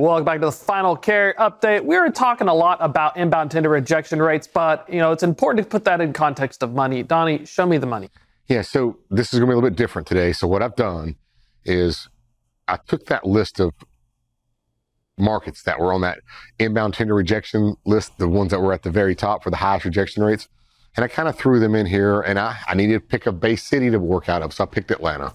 Welcome back to the final carrier update. We were talking a lot about inbound tender rejection rates, but you know it's important to put that in context of money. Donny, show me the money. Yeah, so this is going to be a little bit different today. So what I've done is I took that list of markets that were on that inbound tender rejection list, the ones that were at the very top for the highest rejection rates, and I kind of threw them in here. And I, I needed to pick a base city to work out of, so I picked Atlanta.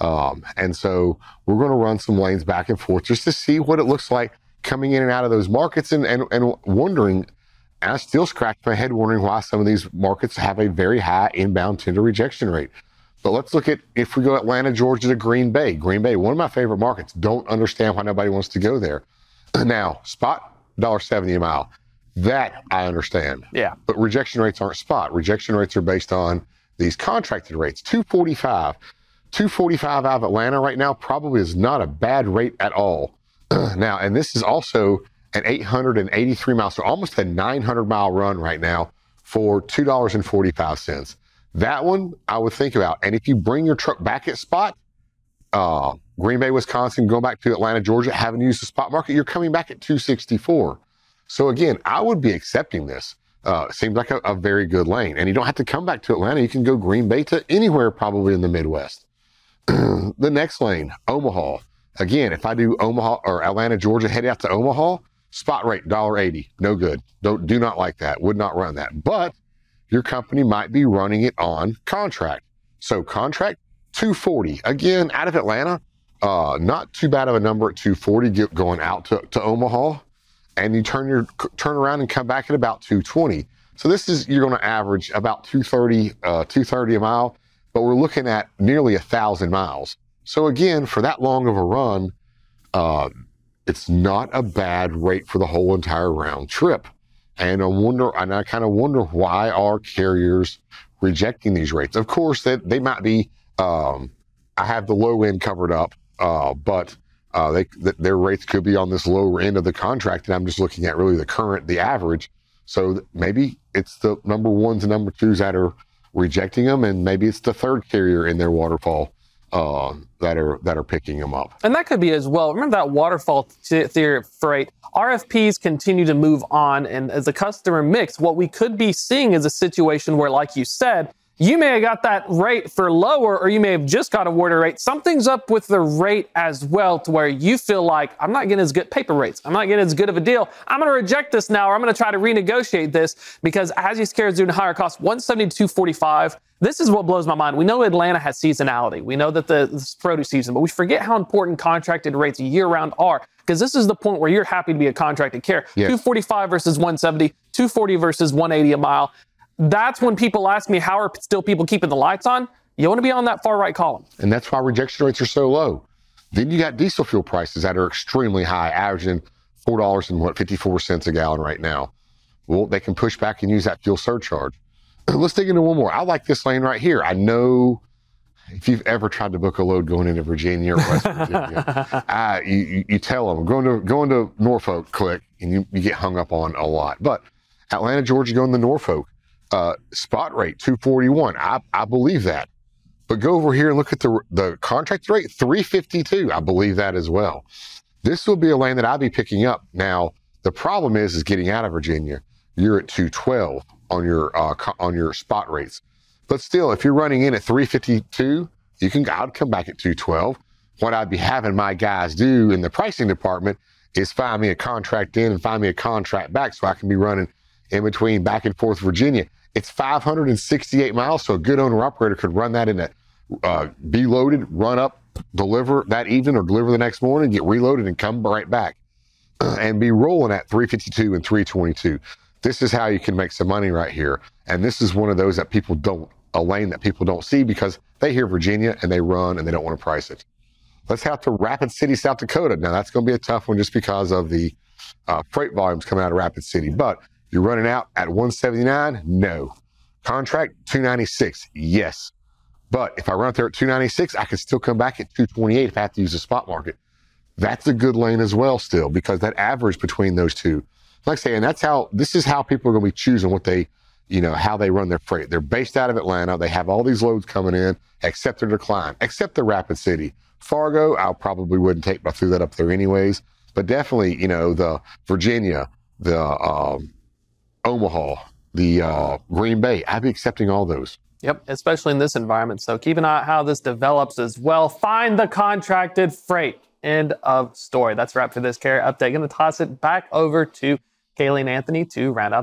Um, and so we're going to run some lanes back and forth just to see what it looks like coming in and out of those markets and, and, and wondering. And I still scratch my head wondering why some of these markets have a very high inbound tender rejection rate. But let's look at if we go Atlanta, Georgia to Green Bay. Green Bay, one of my favorite markets. Don't understand why nobody wants to go there. now, spot $1.70 a mile. That I understand. Yeah. But rejection rates aren't spot. Rejection rates are based on these contracted rates. 245. 245 out of Atlanta right now probably is not a bad rate at all. now, and this is also an 883 mile, so almost a 900 mile run right now for $2.45. That one I would think about. And if you bring your truck back at spot, uh, Green Bay, Wisconsin, going back to Atlanta, Georgia, having used the spot market, you're coming back at 264. So again, I would be accepting this. Uh, seems like a, a, very good lane. And you don't have to come back to Atlanta. You can go Green Bay to anywhere probably in the Midwest. the next lane, Omaha. Again, if I do Omaha or Atlanta, Georgia, head out to Omaha, spot rate $1.80. No good. Don't do not like that. Would not run that. But your company might be running it on contract. So contract 240. Again, out of Atlanta, uh, not too bad of a number at 240 going out to, to Omaha. And you turn your turn around and come back at about 220. So this is you're going to average about 230, uh, 230 a mile but we're looking at nearly a thousand miles. So again, for that long of a run, uh, it's not a bad rate for the whole entire round trip. And I wonder, and I kind of wonder why are carriers rejecting these rates? Of course, that they, might be. Um, I have the low end covered up, uh, but uh, they th- their rates could be on this lower end of the contract, and I'm just looking at really the current, the average. So th- maybe it's the number ones and number twos that are rejecting them, and maybe it's the third carrier in their waterfall uh, that are that are picking them up. And that could be as well. Remember that waterfall theory freight. RFPs continue to move on, and as a customer mix, what we could be seeing is a situation where, like you said, you may have got that rate for lower, or you may have just got a a rate. Something's up with the rate as well, to where you feel like I'm not getting as good paper rates. I'm not getting as good of a deal. I'm going to reject this now, or I'm going to try to renegotiate this because as these carriers doing higher costs, 170 245. This is what blows my mind. We know Atlanta has seasonality. We know that the, the produce season, but we forget how important contracted rates year round are because this is the point where you're happy to be a contracted carrier. Yes. 245 versus 170, 240 versus 180 a mile that's when people ask me, how are still people keeping the lights on? You want to be on that far right column. And that's why rejection rates are so low. Then you got diesel fuel prices that are extremely high, averaging four dollars and what fifty four cents a gallon right now. Well, they can push back and use that fuel surcharge. Let's dig into one more. I like this lane right here. I know if you've ever tried to book a load going into Virginia or West Virginia, uh, you, you, tell them going to going to Norfolk, click, and you, you get hung up on a lot. But Atlanta, Georgia, going to Norfolk, uh, spot rate 241. I, I believe that. But go over here and look at the the contract rate 352. I believe that as well. This will be a lane that I'll be picking up. Now the problem is is getting out of Virginia. You're at 212 on your uh, on your spot rates. But still, if you're running in at 352, you can I'd come back at 212. What I'd be having my guys do in the pricing department is find me a contract in and find me a contract back so I can be running in between back and forth Virginia. It's 568 miles, so a good owner operator could run that in a uh, be loaded, run up, deliver that evening or deliver the next morning, get reloaded, and come right back and be rolling at 352 and 322. This is how you can make some money right here. And this is one of those that people don't, a lane that people don't see because they hear Virginia and they run and they don't want to price it. Let's have to Rapid City, South Dakota. Now, that's going to be a tough one just because of the uh, freight volumes coming out of Rapid City. But you're running out at 179? No. Contract 296? Yes. But if I run out there at 296, I can still come back at 228 if I have to use the spot market. That's a good lane as well, still, because that average between those two. Like I say, and that's how this is how people are going to be choosing what they, you know, how they run their freight. They're based out of Atlanta. They have all these loads coming in, except their decline, except the Rapid City. Fargo, I probably wouldn't take, but I threw that up there anyways. But definitely, you know, the Virginia, the um, Omaha, the uh, Green Bay, I'd be accepting all those. Yep, especially in this environment. So keep an eye on how this develops as well. Find the contracted freight. End of story. That's wrap for this carrier update. Going to toss it back over to Kaylee and Anthony to round out the